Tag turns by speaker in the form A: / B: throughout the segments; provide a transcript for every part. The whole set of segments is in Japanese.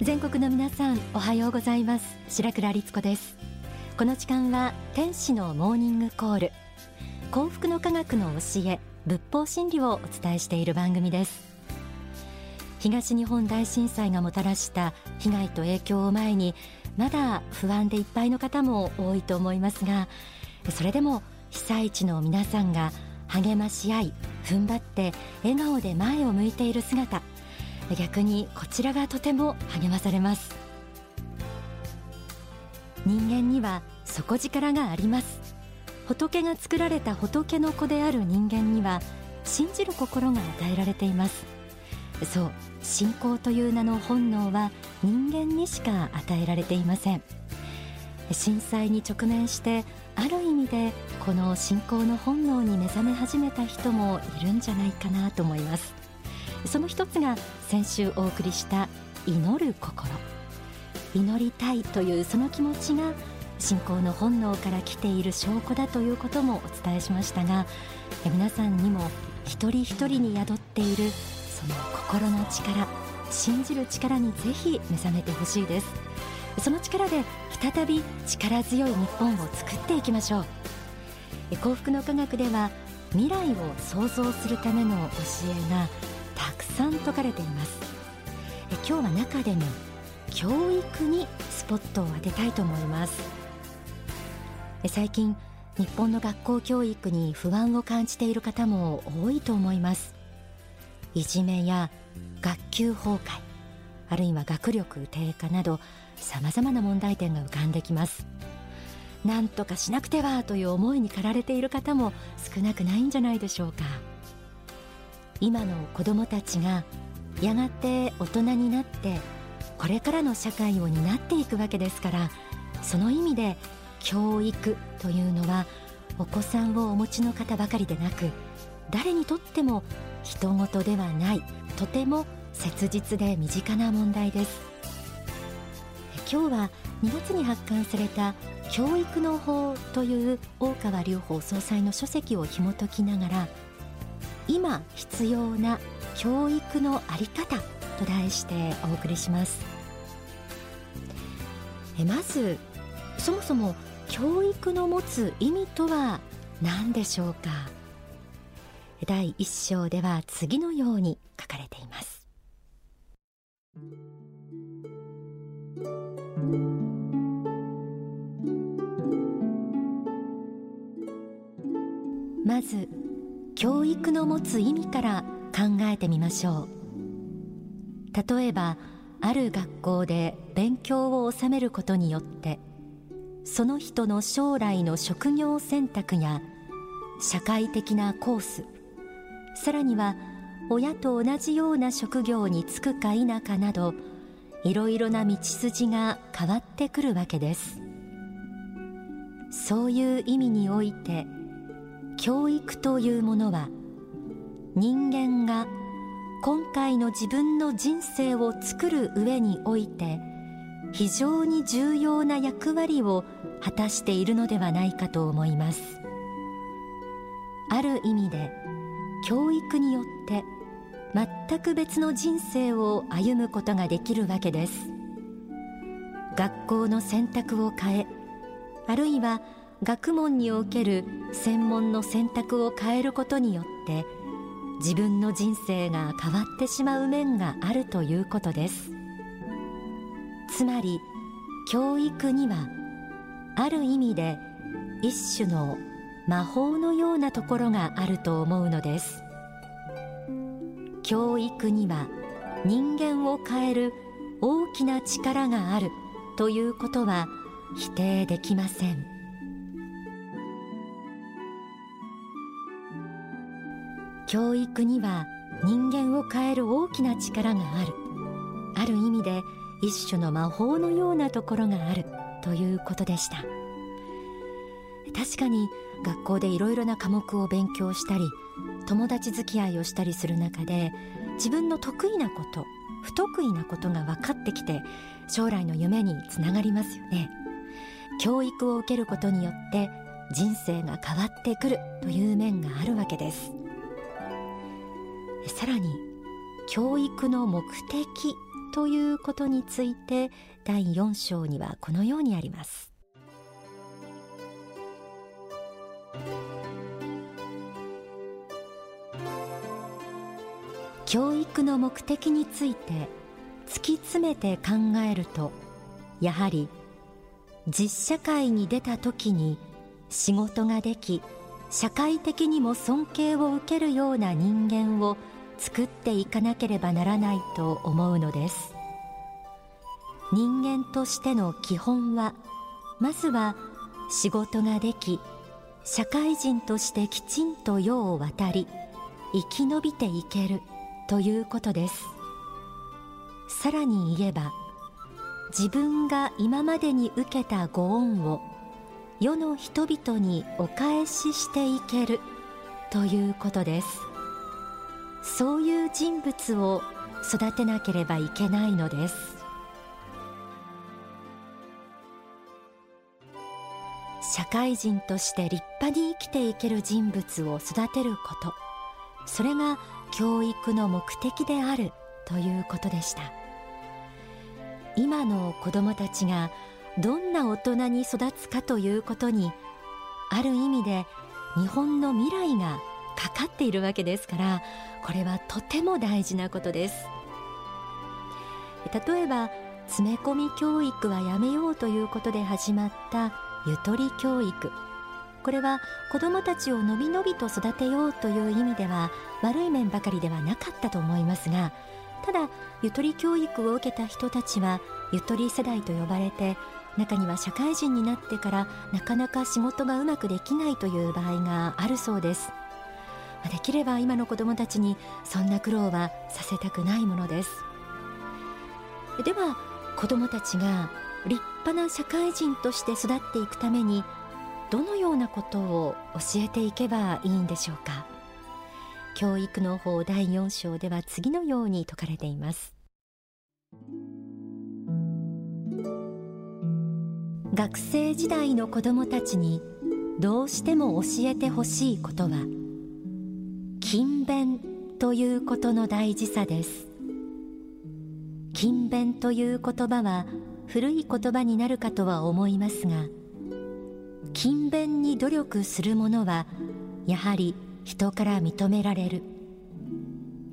A: 全国の皆さんおはようございます。白倉律子です。この時間は天使のモーニングコール。幸福の科学の教え仏法真理をお伝えしている番組です。東日本大震災がもたらした被害と影響を前にまだ不安でいっぱいの方も多いと思いますがそれでも被災地の皆さんが励まし合い踏ん張って笑顔で前を向いている姿逆にこちらがとても励まされます。人間には底力があります。仏が作られた仏の子である人間には信じる心が与えられています。そう信仰という名の本能は人間にしか与えられていません。震災に直面してある意味でこの信仰の本能に目覚め始めた人もいるんじゃないかなと思います。その一つが先週お送りした祈る心。祈りたいというその気持ちが信仰の本能から来ている証拠だということもお伝えしましたが皆さんにも一人一人に宿っているその心の力信じる力にぜひ目覚めてほしいです。その力で再び力強い日本を作っていきましょう。幸福の科学では未来を創造するための教えがさん説かれています。今日は中でも教育にスポットを当てたいと思います。最近日本の学校教育に不安を感じている方も多いと思います。いじめや学級崩壊あるいは学力低下などさまざまな問題点が浮かんできます。なんとかしなくてはという思いに駆られている方も少なくないんじゃないでしょうか。今の子どもたちがやがて大人になってこれからの社会を担っていくわけですからその意味で教育というのはお子さんをお持ちの方ばかりでなく誰にとっても人事ではないとても切実で身近な問題です。今日は2月に発刊された教育の法という大川隆法総裁の書籍を紐解きながら今必要な教育のあり方と題してお送りします。えまずそもそも教育の持つ意味とは何でしょうか？第一章では次のように書かれています。まず教育の持つ意味から考えてみましょう。例えばある学校で勉強を収めることによってその人の将来の職業選択や社会的なコースさらには親と同じような職業に就くか否かなどいろいろな道筋が変わってくるわけです。そういう意味において教育というものは人間が今回の自分の人生を作る上において非常に重要な役割を果たしているのではないかと思います。ある意味で教育によって全く別の人生を歩むことができるわけです。学校の選択を変えあるいは学問における専門の選択を変えることによって自分の人生が変わってしまう面があるということです。つまり教育にはある意味で一種の魔法のようなところがあると思うのです。教育には人間を変える大きな力があるということは否定できません。教育には人間を変える大きな力がある。ある意味で一種の魔法のようなところがあるということでした。確かに学校でいろいろな科目を勉強したり友達付き合いをしたりする中で自分の得意なこと不得意なことが分かってきて将来の夢につながりますよね。教育を受けることによって人生が変わってくるという面があるわけです。さらに教育の目的ということについて第4章にはこのようにあります。教育の目的について突き詰めて考えるとやはり実社会に出た時に仕事ができ社会的にも尊敬を受けるような人間を作っていかなければならないと思うのです。人間としての基本はまずは仕事ができ社会人としてきちんと世を渡り生き延びていけるということです。さらに言えば自分が今までに受けたご恩を世の人々にお返ししていけるということです。そういう人物を育てなければいけないのです。社会人として立派に生きていける人物を育てること。それが教育の目的であるということでした。今の子どもたちがどんな大人に育つかということにある意味で日本の未来がかかっているわけですからこれはとても大事なことです。例えば詰め込み教育はやめようということで始まったゆとり教育。これは子どもたちをのびのびと育てようという意味では悪い面ばかりではなかったと思いますがただゆとり教育を受けた人たちはゆとり世代と呼ばれて中には社会人になってからなかなか仕事がうまくできないという場合があるそうです。できれば今の子どもたちにそんな苦労はさせたくないものです。では子どもたちが立派な社会人として育っていくためにどのようなことを教えていけばいいんでしょうか？教育の法第4章では次のように説かれています。学生時代の子どもたちにどうしても教えてほしいことは？勤勉ということの大事さです。勤勉という言葉は古い言葉になるかとは思いますが勤勉に努力する者はやはり人から認められる。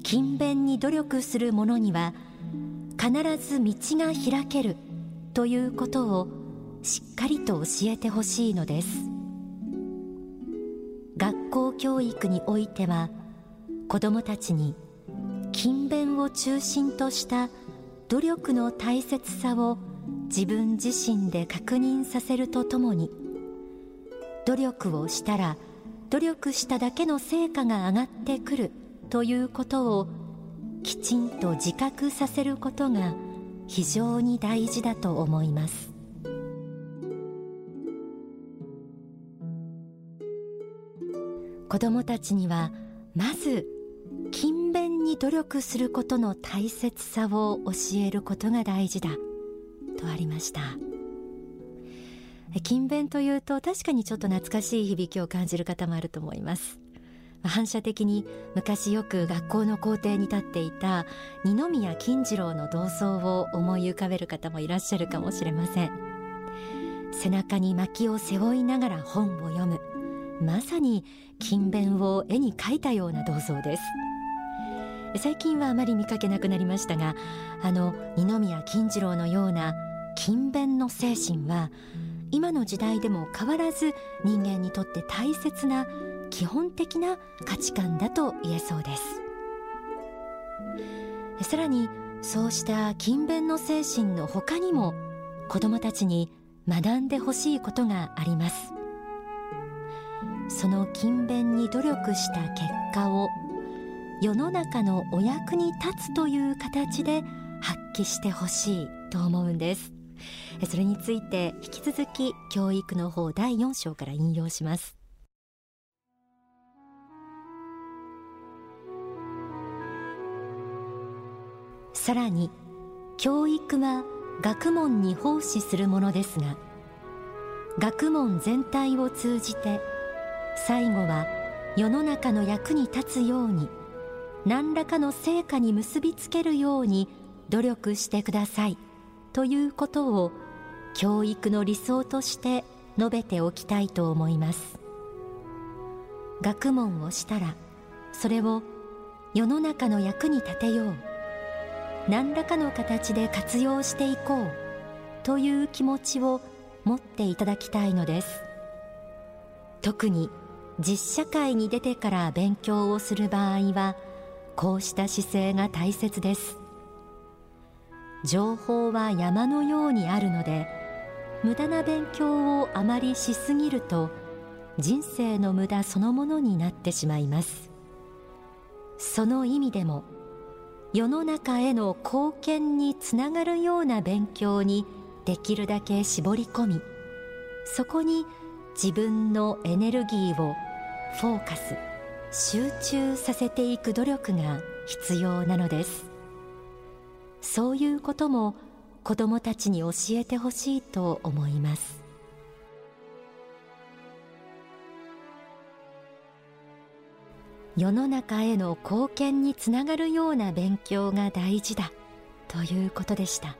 A: 勤勉に努力する者には必ず道が開けるということをしっかりと教えてほしいのです。学校教育においては子どもたちに勤勉を中心とした努力の大切さを自分自身で確認させるとともに努力をしたら努力しただけの成果が上がってくるということをきちんと自覚させることが非常に大事だと思います。子どもたちにはまず勤勉に努力することの大切さを教えることが大事だとありました。勤勉というと確かにちょっと懐かしい響きを感じる方もあると思います。反射的に昔よく学校の校庭に立っていた二宮金次郎の銅像を思い浮かべる方もいらっしゃるかもしれません。背中に薪を背負いながら本を読む。まさに勤勉を絵に描いたような銅像です。最近はあまり見かけなくなりましたがあの二宮金次郎のような勤勉の精神は今の時代でも変わらず人間にとって大切な基本的な価値観だと言えそうです。さらにそうした勤勉の精神の他にも子どもたちに学んでほしいことがあります。その勤勉に努力した結果を世の中のお役に立つという形で発揮してほしいと思うんです。それについて引き続き教育の方第4章から引用します。さらに教育は学問に奉仕するものですが学問全体を通じて最後は世の中の役に立つように何らかの成果に結びつけるように努力してくださいということを教育の理想として述べておきたいと思います。学問をしたらそれを世の中の役に立てよう何らかの形で活用していこうという気持ちを持っていただきたいのです。特に実社会に出てから勉強をする場合はこうした姿勢が大切です。情報は山のようにあるので無駄な勉強をあまりしすぎると人生の無駄そのものになってしまいます。その意味でも世の中への貢献につながるような勉強にできるだけ絞り込みそこに自分のエネルギーをフォーカス集中させていく努力が必要なのです。そういうことも子どもたちに教えてほしいと思います。世の中への貢献につながるような勉強が大事だということでした。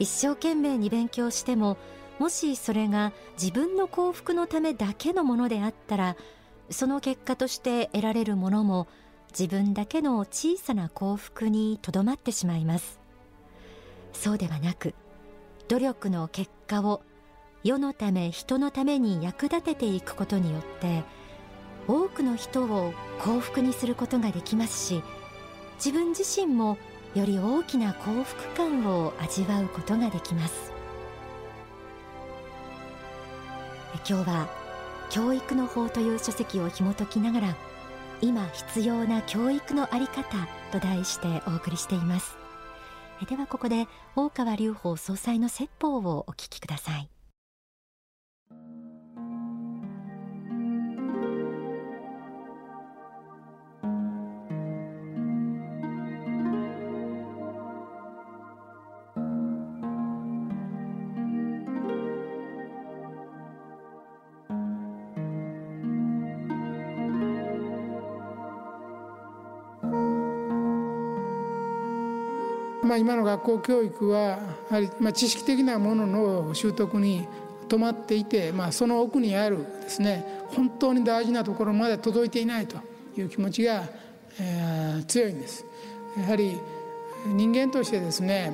A: 一生懸命に勉強してももしそれが自分の幸福のためだけのものであったらその結果として得られるものも自分だけの小さな幸福にとどまってしまいます。そうではなく努力の結果を世のため人のために役立てていくことによって多くの人を幸福にすることができますし自分自身もより大きな幸福感を味わうことができます。今日は教育の法という書籍を紐解きながら今必要な教育のあり方と題してお送りしています。ではここで大川隆法総裁の説法をお聞きください。
B: まあ、今の学校教育はやはりまあ知識的なものの習得に止まっていて、まあ、その奥にあるですね本当に大事なところまで届いていないという気持ちが、えー、強いんです。やはり人間としてですね、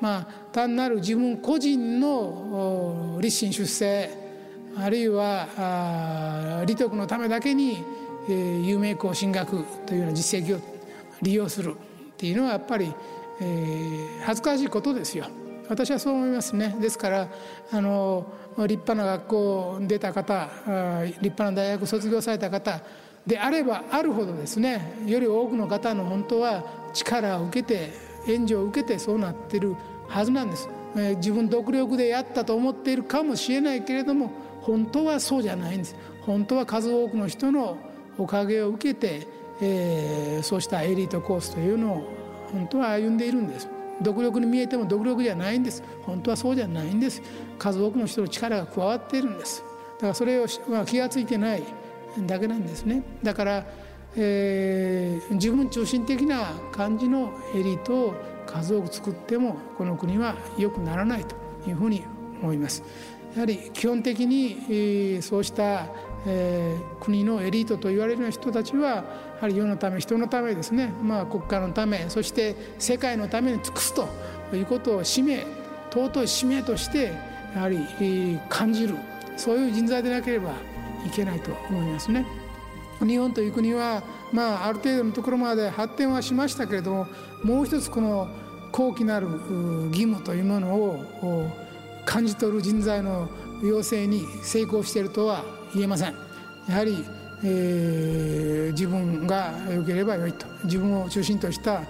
B: まあ、単なる自分個人の立身出世あるいは利得のためだけに、えー、有名校進学というような実績を利用するっていうのはやっぱりえー、恥ずかしいことですよ。私はそう思いますね。ですからあの立派な学校出た方立派な大学卒業された方であればあるほどですねより多くの方の本当は力を受けて援助を受けてそうなってるはずなんです、えー、自分独力でやったと思っているかもしれないけれども本当はそうじゃないんです。本当は数多くの人のおかげを受けて、えー、そうしたエリートコースというのを本当は歩んでいるんです。独力に見えても独力じゃないんです。本当はそうじゃないんです。数多くの人の力が加わっているんです。だからそれを気が付いてないだけなんですね。だから、えー、自分中心的な感じのエリートを数多く作ってもこの国は良くならないというふうに思います。やはり基本的に、えー、そうしたえー、国のエリートと言われるような人たちはやはり世のため人のためですね、まあ、国家のためそして世界のために尽くすということを使命尊い使命としてやはり、感じるそういう人材でなければいけないと思いますね。日本という国は、まあ、ある程度のところまで発展はしましたけれどももう一つこの高貴なる義務というものを感じ取る人材の養成に成功しているとは言えません。やはり、えー、自分が良ければ良いと。自分を中心とした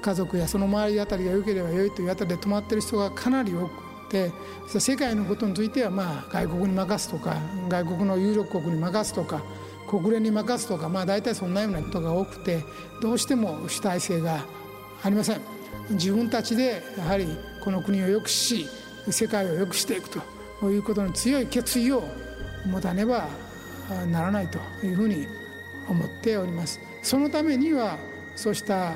B: 家族やその周りあたりが良ければ良いというあたりで止まっている人がかなり多くて世界のことについてはまあ外国に任すとか外国の有力国に任すとか国連に任すとかまあ大体そんなようなことが多くてどうしても主体性がありません。自分たちでやはりこの国を良くし世界を良くしていくということの強い決意を持たねばならないというふうに思っております。そのためにはそうした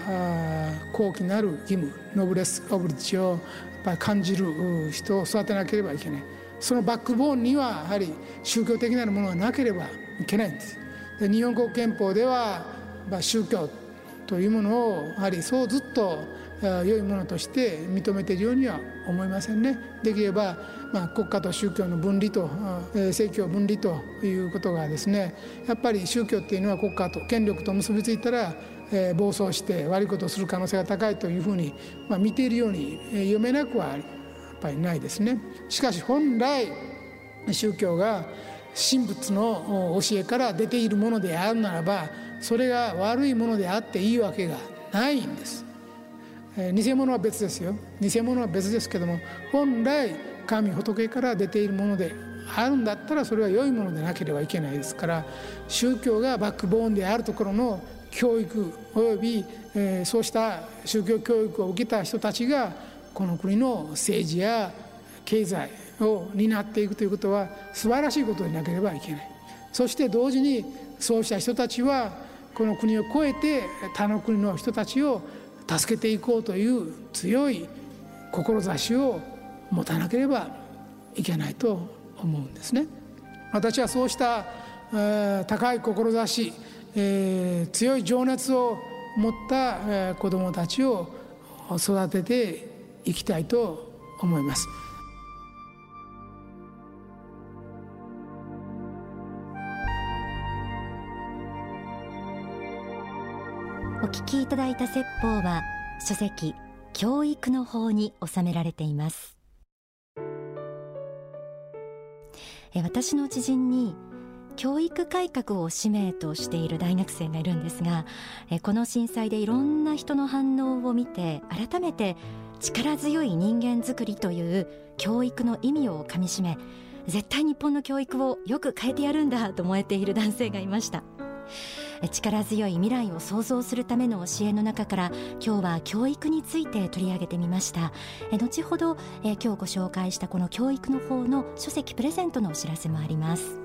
B: 高貴なる義務ノブレス・オブリッジをやっぱり感じる人を育てなければいけないそのバックボーンにはやはり宗教的なものがなければいけないんですで日本国憲法では、まあ、宗教というものをやはりそうずっと良いものとして認めているようには思いませんね。できれば、まあ、国家と宗教の分離と政教分離ということがですねやっぱり宗教っていうのは国家と権力と結びついたら、えー、暴走して悪いことをする可能性が高いというふうに、まあ、見ているように読めなくはやっぱりないですね。しかし本来宗教が神仏の教えから出ているものであるならばそれが悪いものであっていいわけがないんです。偽物は別ですよ。偽物は別ですけども本来神仏から出ているものであるんだったらそれは良いものでなければいけないですから宗教がバックボーンであるところの教育および、そうした宗教教育を受けた人たちがこの国の政治や経済を担っていくということは素晴らしいことでなければいけない。そして同時にそうした人たちはこの国を超えて他の国の人たちを助けていこうという強い志を持たなければいけないと思うんですね。私はそうした、高い志、えー、強い情熱を持った、子どもたちを育てていきたいと思います。
A: きいただいた説法は書籍教育の法に収められています。私の知人に教育改革を使命としている大学生がいるんですがこの震災でいろんな人の反応を見て改めて力強い人間づくりという教育の意味をかみしめ絶対日本の教育をよく変えてやるんだと燃えている男性がいました。力強い未来を創造するための教えの中から今日は教育について取り上げてみました。後ほど今日ご紹介したこの教育の方の書籍プレゼントのお知らせもあります。